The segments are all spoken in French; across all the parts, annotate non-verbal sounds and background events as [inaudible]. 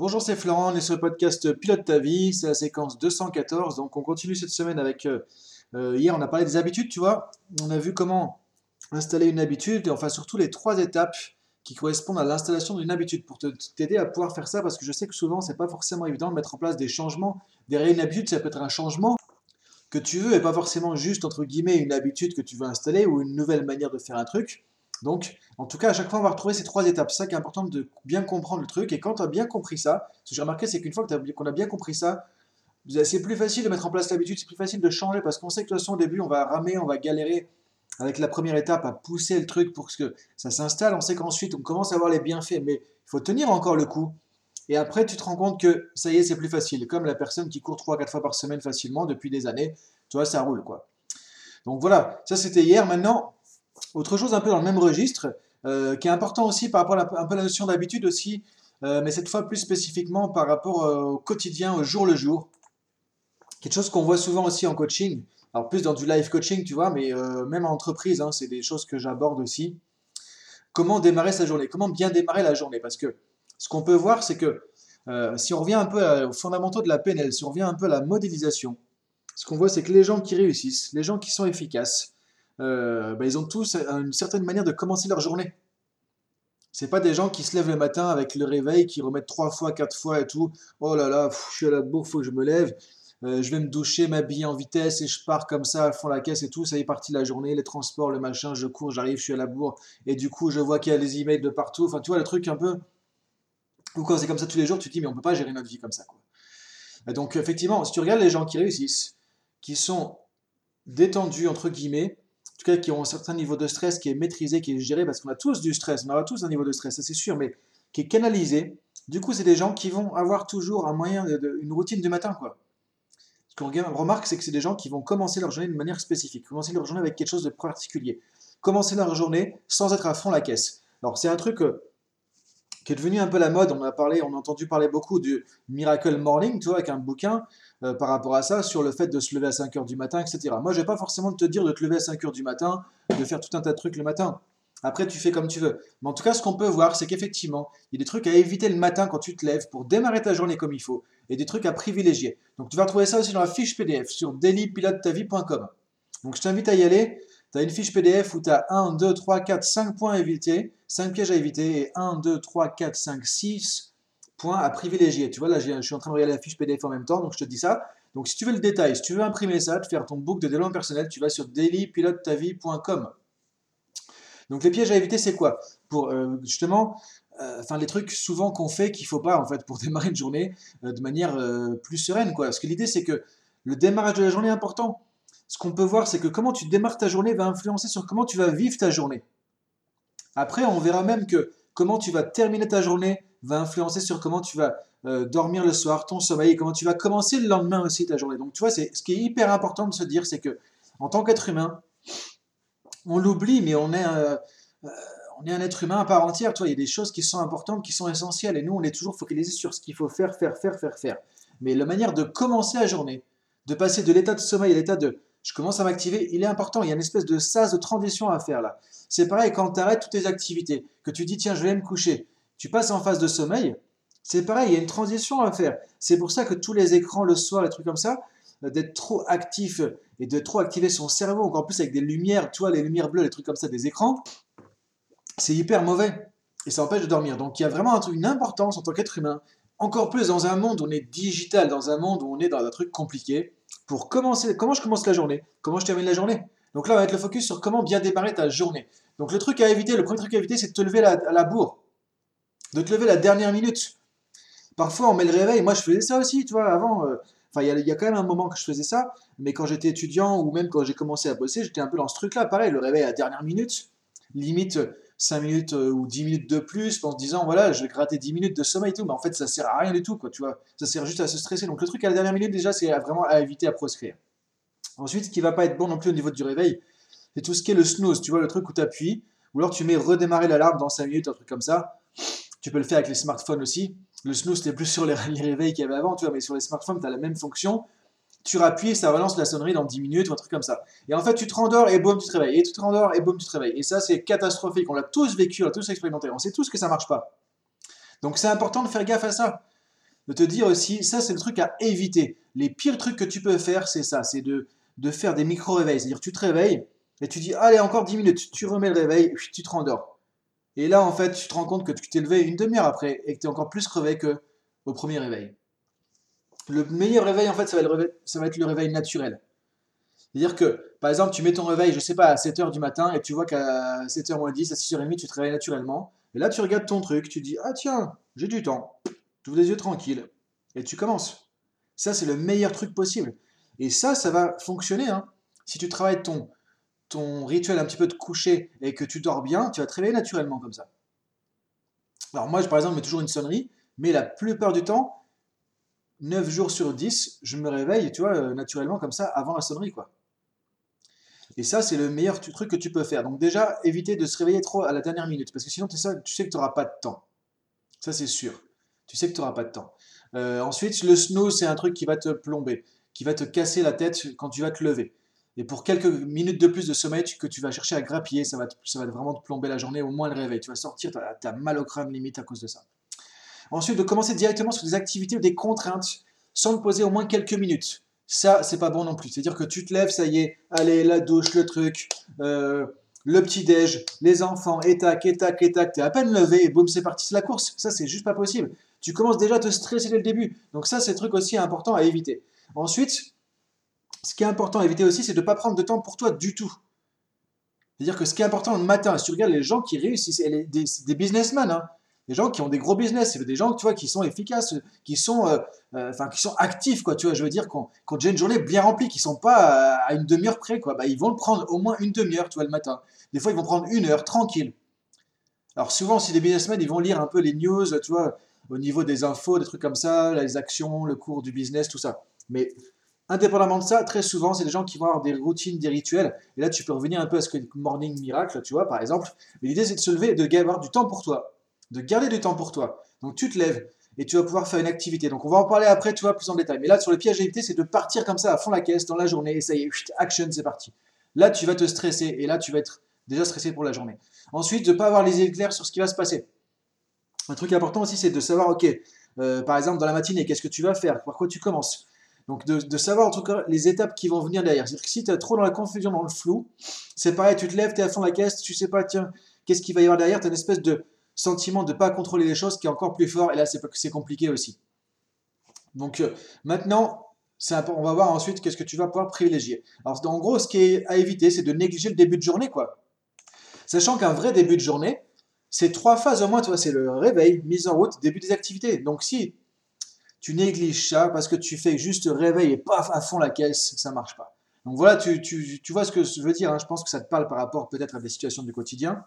Bonjour, c'est Florent, on est sur le podcast Pilote ta vie, c'est la séquence 214, donc on continue cette semaine avec... euh, euh, hier on a parlé des habitudes, tu vois, on a vu comment installer une habitude, et enfin surtout les trois étapes qui correspondent à l'installation d'une habitude, pour t'aider à pouvoir faire ça, parce que je sais que souvent c'est pas forcément évident de mettre en place des changements. Derrière une habitude, ça peut être un changement que tu veux, et pas forcément juste, entre guillemets, une habitude que tu veux installer, ou une nouvelle manière de faire un truc. Donc, en tout cas, à chaque fois, on va retrouver ces trois étapes. C'est ça qui est important de bien comprendre le truc. Et quand tu as bien compris ça, ce que j'ai remarqué, c'est qu'une fois qu'on a bien compris ça, c'est plus facile de mettre en place l'habitude, c'est plus facile de changer parce qu'on sait que de toute façon, au début, on va ramer, on va galérer avec la première étape à pousser le truc pour que ça s'installe. On sait qu'ensuite, on commence à voir les bienfaits, mais il faut tenir encore le coup. Et après, tu te rends compte que ça y est, c'est plus facile. Comme la personne qui court 3-4 fois par semaine facilement depuis des années, tu vois, ça roule quoi. Donc voilà, ça c'était hier. Maintenant, autre chose un peu dans le même registre, euh, qui est important aussi par rapport à la, un peu la notion d'habitude aussi, euh, mais cette fois plus spécifiquement par rapport euh, au quotidien, au jour le jour. Quelque chose qu'on voit souvent aussi en coaching, alors plus dans du live coaching, tu vois, mais même en entreprise, hein, c'est des choses que j'aborde aussi. Comment démarrer sa journée, comment bien démarrer la journée, parce que ce qu'on peut voir, c'est que si on revient un peu aux fondamentaux de la PNL, si on revient un peu à la modélisation, ce qu'on voit, c'est que les gens qui réussissent, les gens qui sont efficaces, euh, ben, ils ont tous une certaine manière de commencer leur journée. C'est pas des gens qui se lèvent le matin avec le réveil, qui remettent trois fois, quatre fois et tout. Oh là là, je suis à la bourre, faut que je me lève. Euh, je vais me doucher, m'habiller en vitesse et je pars comme ça à fond la caisse et tout. Ça y est parti la journée, les transports, le machin, je cours, j'arrive, je suis à la bourre. Et du coup, je vois qu'il y a les emails de partout. Enfin, tu vois, le truc un peu. Ou quand c'est comme ça tous les jours, tu te dis, mais on peut pas gérer notre vie comme ça, donc, effectivement, si tu regardes les gens qui réussissent, qui sont détendus, entre guillemets, tout cas qui ont un certain niveau de stress qui est maîtrisé, qui est géré, parce qu'on a tous du stress, on aura tous un niveau de stress, ça c'est sûr, mais qui est canalisé, du coup, c'est des gens qui vont avoir toujours un moyen, une routine du matin, quoi. Ce qu'on remarque, c'est que c'est des gens qui vont commencer leur journée d'une manière spécifique, commencer leur journée avec quelque chose de particulier, commencer leur journée sans être à fond la caisse. Alors, c'est un truc euh, qui est devenu un peu la mode, on a parlé, on a entendu parler beaucoup du Miracle Morning, tu vois, avec un bouquin, euh, par rapport à ça, sur le fait de se lever à 5 heures du matin, etc. Moi, je vais pas forcément te dire de te lever à 5 heures du matin, de faire tout un tas de trucs le matin. Après, tu fais comme tu veux. Mais en tout cas, ce qu'on peut voir, c'est qu'effectivement, il y a des trucs à éviter le matin quand tu te lèves pour démarrer ta journée comme il faut, et des trucs à privilégier. Donc, tu vas retrouver ça aussi dans la fiche PDF sur dailypilotetavie.com. Donc, je t'invite à y aller. Tu as une fiche PDF où tu as 1, 2, 3, 4, 5 points à éviter, 5 pièges à éviter, et 1, 2, 3, 4, 5, 6 points à privilégier. Tu vois, là, je suis en train de regarder la fiche PDF en même temps, donc je te dis ça. Donc, si tu veux le détail, si tu veux imprimer ça, te faire ton book de développement personnel, tu vas sur dailypilotetavie.com. Donc, les pièges à éviter, c'est quoi? Euh, justement, euh, les trucs souvent qu'on fait qu'il faut pas en fait pour [laughs] démarrer une journée euh, de manière plus sereine. Parce que l'idée, c'est que le démarrage de la journée est important. Ce qu'on peut voir, c'est que comment tu démarres ta journée va influencer sur comment tu vas vivre ta journée. Après, on verra même que comment tu vas terminer ta journée va influencer sur comment tu vas euh, dormir le soir, ton sommeil, et comment tu vas commencer le lendemain aussi ta journée. Donc, tu vois, c'est ce qui est hyper important de se dire, c'est que en tant qu'être humain, on l'oublie, mais on est, euh, euh, on est un être humain à part entière. Tu il y a des choses qui sont importantes, qui sont essentielles, et nous, on est toujours focalisé sur ce qu'il faut faire, faire, faire, faire, faire. Mais la manière de commencer la journée, de passer de l'état de sommeil à l'état de je commence à m'activer, il est important. Il y a une espèce de sas de transition à faire là. C'est pareil quand tu arrêtes toutes tes activités, que tu dis tiens, je vais me coucher, tu passes en phase de sommeil, c'est pareil, il y a une transition à faire. C'est pour ça que tous les écrans le soir, les trucs comme ça, euh, d'être trop actif et de trop activer son cerveau, encore plus avec des lumières, tu les lumières bleues, les trucs comme ça, des écrans, c'est hyper mauvais et ça empêche de dormir. Donc il y a vraiment un truc- une importance en tant qu'être humain, encore plus dans un monde où on est digital, dans un monde où on est dans un truc compliqué, pour commencer, comment je commence la journée, comment je termine la journée? Donc là, on va mettre le focus sur comment bien démarrer ta journée. Donc le truc à éviter, le premier truc à éviter, c'est de te lever à la, bourre, de te lever la dernière minute. Parfois, on met le réveil. Moi, je faisais ça aussi, tu vois, avant. euh, Enfin, il y, y a quand même un moment que je faisais ça, mais quand j'étais étudiant ou même quand j'ai commencé à bosser, j'étais un peu dans ce truc-là. Pareil, le réveil à la dernière minute, limite 5 minutes euh, ou 10 minutes de plus, en se disant, voilà, je vais gratter 10 minutes de sommeil et tout, mais en fait, ça sert à rien du tout, quoi, tu vois. Ça sert juste à se stresser. Donc, le truc à la dernière minute, déjà, c'est vraiment à éviter à proscrire. Ensuite, ce qui va pas être bon non plus au niveau du réveil, c'est tout ce qui est le snooze, tu vois, le truc où tu appuies, ou alors tu mets redémarrer l'alarme dans 5 minutes, un truc comme ça. Tu peux le faire avec les smartphones aussi. Le snooze, c'était plus sur les, [laughs] les réveils qu'il y avait avant, tu vois, mais sur les smartphones, tu as la même fonction. Tu rappuies, ça relance la sonnerie dans 10 minutes ou un truc comme ça. Et en fait, tu te rendors et boum, tu te réveilles. Et tu te rendors et boum, tu te réveilles. Et ça, c'est catastrophique. On l'a tous vécu, on l'a tous expérimenté. On sait tous que ça marche pas. Donc, c'est important de faire gaffe à ça. de te dire aussi, ça c'est le truc à éviter. Les pires trucs que tu peux faire, c'est ça, c'est de, de faire des micro-réveils. C'est-à-dire tu te réveilles et tu dis, allez, encore 10 minutes, tu remets le réveil, tu te rendors. Et là, en fait, tu te rends compte que tu t'es levé une demi-heure après et que tu es encore plus crevé que au premier réveil. Le meilleur réveil, en fait, ça va, être le réveil naturel. C'est-à-dire que, par exemple, tu mets ton réveil, je sais pas, à 7h du matin et tu vois qu'à 7h moins 10, à 6h30, tu te réveilles naturellement. Et là, tu regardes ton truc, tu dis, ah tiens, j'ai du temps. Tu ouvres les yeux tranquille et tu commences. Ça, c'est le meilleur truc possible. Et ça, ça va fonctionner. Hein. Si tu travailles ton, ton rituel un petit peu de coucher et que tu dors bien, tu vas te réveiller naturellement comme ça. Alors moi, par exemple, je mets toujours une sonnerie, mais la plupart du temps, 9 jours sur 10, je me réveille, tu vois, euh, naturellement comme ça, avant la sonnerie, quoi. Et ça, c'est le meilleur truc que tu peux faire. Donc déjà, éviter de se réveiller trop à la dernière minute, parce que sinon, tu sais que tu n'auras pas de temps. Ça, c'est sûr. Tu sais que tu n'auras pas de temps. Euh, ensuite, le snooze, c'est un truc qui va te plomber, qui va te casser la tête quand tu vas te lever. Et pour quelques minutes de plus de sommeil que tu vas chercher à grappiller, ça va, ça va vraiment te plomber la journée, au moins le réveil. Tu vas sortir, tu as, mal au crâne limite à cause de ça. Ensuite, de commencer directement sur des activités ou des contraintes sans te poser au moins quelques minutes. Ça, c'est pas bon non plus. C'est-à-dire que tu te lèves, ça y est, allez, la douche, le truc, euh, le petit-déj, les enfants, et tac, et tac, et tac, t'es à peine levé, et boum, c'est parti, c'est la course. Ça, c'est juste pas possible. Tu commences déjà à te stresser dès le début. Donc ça, c'est un truc aussi important à éviter. Ensuite, ce qui est important à éviter aussi, c'est de ne pas prendre de temps pour toi du tout. C'est-à-dire que ce qui est important le matin, si tu regardes les gens qui réussissent, des, des businessmen, hein, des gens qui ont des gros business, c'est des gens tu vois, qui sont efficaces, qui sont, euh, euh, qui sont actifs, quoi, tu vois, je veux dire, qu'on ont déjà une journée bien remplie, qui sont pas à une demi-heure près, quoi, bah, ils vont le prendre au moins une demi-heure, tu vois, le matin. Des fois, ils vont prendre une heure, tranquille. Alors souvent, si des businessmen, ils vont lire un peu les news, tu vois, au niveau des infos, des trucs comme ça, les actions, le cours du business, tout ça. Mais indépendamment de ça, très souvent, c'est des gens qui vont avoir des routines, des rituels. Et là, tu peux revenir un peu à ce que Morning Miracle, tu vois, par exemple. Mais l'idée, c'est de se lever et de avoir du temps pour toi de garder du temps pour toi. Donc tu te lèves et tu vas pouvoir faire une activité. Donc on va en parler après, tu vois, plus en détail. Mais là, sur les pièges à c'est de partir comme ça à fond la caisse dans la journée et ça y est, action, c'est parti. Là, tu vas te stresser et là, tu vas être déjà stressé pour la journée. Ensuite, de ne pas avoir les éclairs sur ce qui va se passer. Un truc important aussi, c'est de savoir, ok, euh, par exemple, dans la matinée, qu'est-ce que tu vas faire? Par quoi tu commences? Donc de, savoir en tout cas les étapes qui vont venir derrière. C'est-à-dire que si tu es trop dans la confusion, dans le flou, c'est pareil, tu te lèves, tu es à fond la caisse, tu sais pas, tiens, qu'est-ce qu'il va y avoir derrière, tu as une espèce de, sentiment de ne pas contrôler les choses qui est encore plus fort, et là c'est compliqué aussi. Donc euh, maintenant, on va voir ensuite qu'est-ce que tu vas pouvoir privilégier. Alors en gros, ce qui est à éviter, c'est de négliger le début de journée, quoi. Sachant qu'un vrai début de journée, c'est trois phases au moins, tu c'est le réveil, mise en route, début des activités. Donc si tu négliges ça parce que tu fais juste réveil et paf, à fond la caisse, ça marche pas. Donc voilà, tu, vois ce que je veux dire, hein. je pense que ça te parle par rapport peut-être à des situations du quotidien.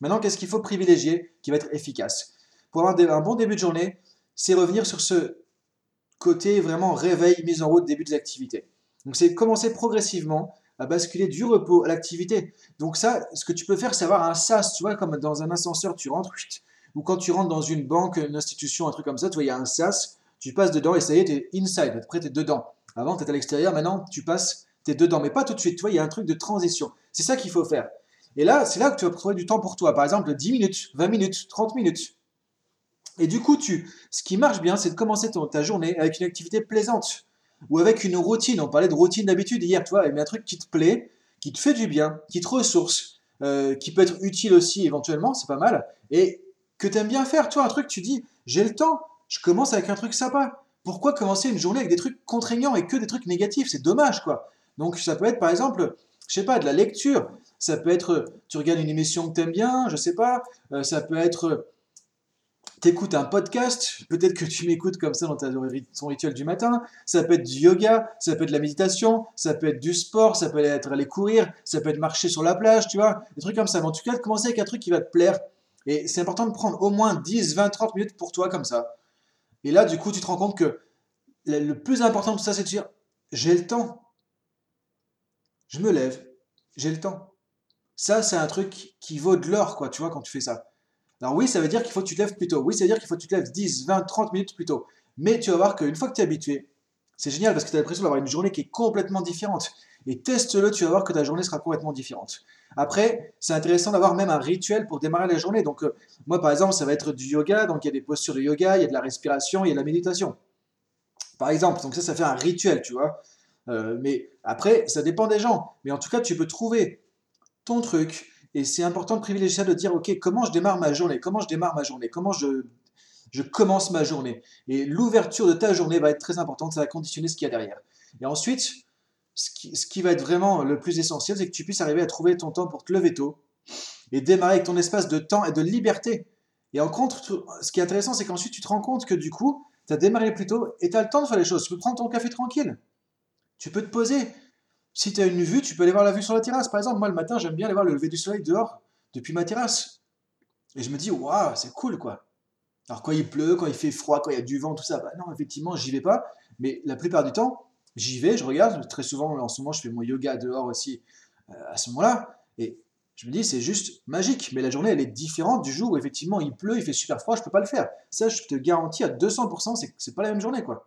Maintenant, qu'est-ce qu'il faut privilégier qui va être efficace? Pour avoir un bon début de journée, c'est revenir sur ce côté vraiment réveil, mise en route, début des activités. Donc c'est commencer progressivement à basculer du repos à l'activité. Donc ça, ce que tu peux faire, c'est avoir un sas, tu vois, comme dans un ascenseur, tu rentres, ou quand tu rentres dans une banque, une institution, un truc comme ça, tu vois, il y a un sas, tu passes dedans et ça y est, tu es inside, après tu es dedans. Avant, tu étais à l'extérieur, maintenant, tu passes, tu es dedans, mais pas tout de suite, tu vois, il y a un truc de transition. C'est ça qu'il faut faire. Et là, c'est là que tu vas trouver du temps pour toi. Par exemple, 10 minutes, 20 minutes, 30 minutes. Et du coup, tu, ce qui marche bien, c'est de commencer ta journée avec une activité plaisante ou avec une routine. On parlait de routine d'habitude hier, tu vois, mais un truc qui te plaît, qui te fait du bien, qui te ressource, euh, qui peut être utile aussi éventuellement, c'est pas mal, et que tu aimes bien faire. Toi, un truc, tu dis, j'ai le temps, je commence avec un truc sympa. Pourquoi commencer une journée avec des trucs contraignants et que des trucs négatifs? C'est dommage, quoi. Donc ça peut être par exemple, je sais pas, de la lecture. Ça peut être, tu regardes une émission que tu aimes bien, je sais pas. Euh, ça peut être, tu écoutes un podcast. Peut-être que tu m'écoutes comme ça dans ton rituel du matin. Ça peut être du yoga, ça peut être de la méditation, ça peut être du sport, ça peut être aller courir, ça peut être marcher sur la plage, tu vois. Des trucs comme ça. Mais en tout cas, de commencer avec un truc qui va te plaire. Et c'est important de prendre au moins 10, 20, 30 minutes pour toi comme ça. Et là, du coup, tu te rends compte que le plus important de ça, c'est de dire, j'ai le temps. Je me lève, j'ai le temps. Ça, c'est un truc qui vaut de l'or, quoi, tu vois, quand tu fais ça. Alors oui, ça veut dire qu'il faut que tu te lèves plus tôt. Oui, ça veut dire qu'il faut que tu te lèves 10, 20, 30 minutes plus tôt. Mais tu vas voir qu'une fois que tu es habitué, c'est génial parce que tu as l'impression d'avoir une journée qui est complètement différente. et teste-le, tu vas voir que ta journée sera complètement différente. Après, c'est intéressant d'avoir même un rituel pour démarrer la journée. Donc, euh, moi, par exemple, ça va être du yoga. Donc, il y a des postures de yoga, il y a de la respiration, il y a de la méditation. Par exemple, donc ça, ça fait un rituel, tu vois. Euh, mais après, ça dépend des gens. Mais en tout cas, tu peux trouver ton truc. Et c'est important de privilégier ça, de dire, OK, comment je démarre ma journée? Comment je démarre ma journée? Comment je, je commence ma journée? Et l'ouverture de ta journée va être très importante. Ça va conditionner ce qu'il y a derrière. Et ensuite, ce qui, va être vraiment le plus essentiel, c'est que tu puisses arriver à trouver ton temps pour te lever tôt et démarrer avec ton espace de temps et de liberté. Et en contre, ce qui est intéressant, c'est qu'ensuite tu te rends compte que du coup, tu as démarré plus tôt et tu as le temps de faire les choses. Tu peux prendre ton café tranquille. Tu peux te poser. Si tu as une vue, tu peux aller voir la vue sur la terrasse. Par exemple, moi le matin, j'aime bien aller voir le lever du soleil dehors depuis ma terrasse. Et je me dis, waouh, c'est cool quoi. Alors quand il pleut, quand il fait froid, quand il y a du vent, tout ça, bah non, effectivement, j'y vais pas. Mais la plupart du temps, j'y vais, je regarde. Très souvent, en ce moment, je fais mon yoga dehors aussi euh, à ce moment-là. Et je me dis, c'est juste magique. Mais la journée, elle est différente du jour où effectivement il pleut, il fait super froid, je peux pas le faire. Ça, je te garantis à 200%, c'est, pas la même journée, quoi.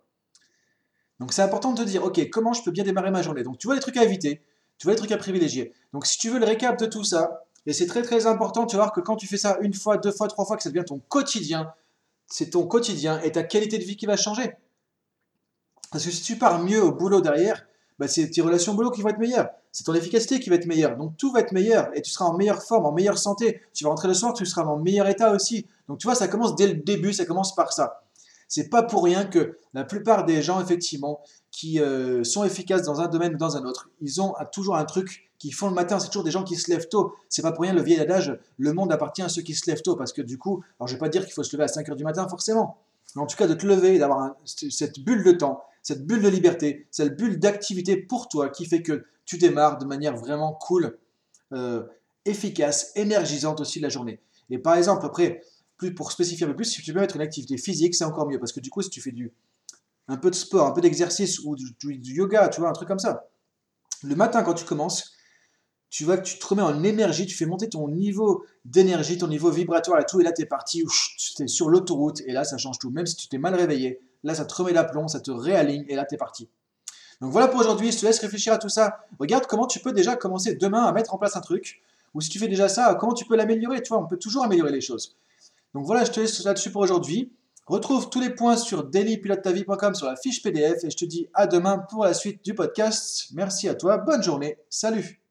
Donc c'est important de te dire, ok, comment je peux bien démarrer ma journée? Donc tu vois les trucs à éviter, tu vois les trucs à privilégier. Donc si tu veux le récap de tout ça, et c'est très très important, tu vas voir que quand tu fais ça une fois, deux fois, trois fois, que ça devient ton quotidien, c'est ton quotidien et ta qualité de vie qui va changer. Parce que si tu pars mieux au boulot derrière, bah, c'est tes relations au boulot qui vont être meilleures. C'est ton efficacité qui va être meilleure. Donc tout va être meilleur et tu seras en meilleure forme, en meilleure santé. Tu vas rentrer le soir, tu seras en meilleur état aussi. Donc tu vois, ça commence dès le début, ça commence par ça. C'est pas pour rien que la plupart des gens, effectivement, qui euh, sont efficaces dans un domaine ou dans un autre, ils ont toujours un truc qu'ils font le matin. C'est toujours des gens qui se lèvent tôt. C'est pas pour rien le vieil adage le monde appartient à ceux qui se lèvent tôt. Parce que du coup, alors je vais pas dire qu'il faut se lever à 5 heures du matin forcément. Mais en tout cas, de te lever et d'avoir cette bulle de temps, cette bulle de liberté, cette bulle d'activité pour toi qui fait que tu démarres de manière vraiment cool, euh, efficace, énergisante aussi la journée. Et par exemple, après, plus pour spécifier un peu plus, si tu peux mettre une activité physique, c'est encore mieux parce que du coup, si tu fais du un peu de sport, un peu d'exercice ou du, yoga, tu vois, un truc comme ça, le matin quand tu commences, tu vois que tu te remets en énergie, tu fais monter ton niveau d'énergie, ton niveau vibratoire et tout, et là tu es parti, tu es sur l'autoroute, et là ça change tout. Même si tu t'es mal réveillé, Là, ça te remet l'aplomb, ça te réaligne et là, tu es parti. Donc voilà pour aujourd'hui, je te laisse réfléchir à tout ça. Regarde comment tu peux déjà commencer demain à mettre en place un truc. Ou si tu fais déjà ça, comment tu peux l'améliorer. Tu vois, on peut toujours améliorer les choses. Donc voilà, je te laisse là-dessus pour aujourd'hui. Retrouve tous les points sur dailypilotetavie.com sur la fiche PDF et je te dis à demain pour la suite du podcast. Merci à toi, bonne journée, salut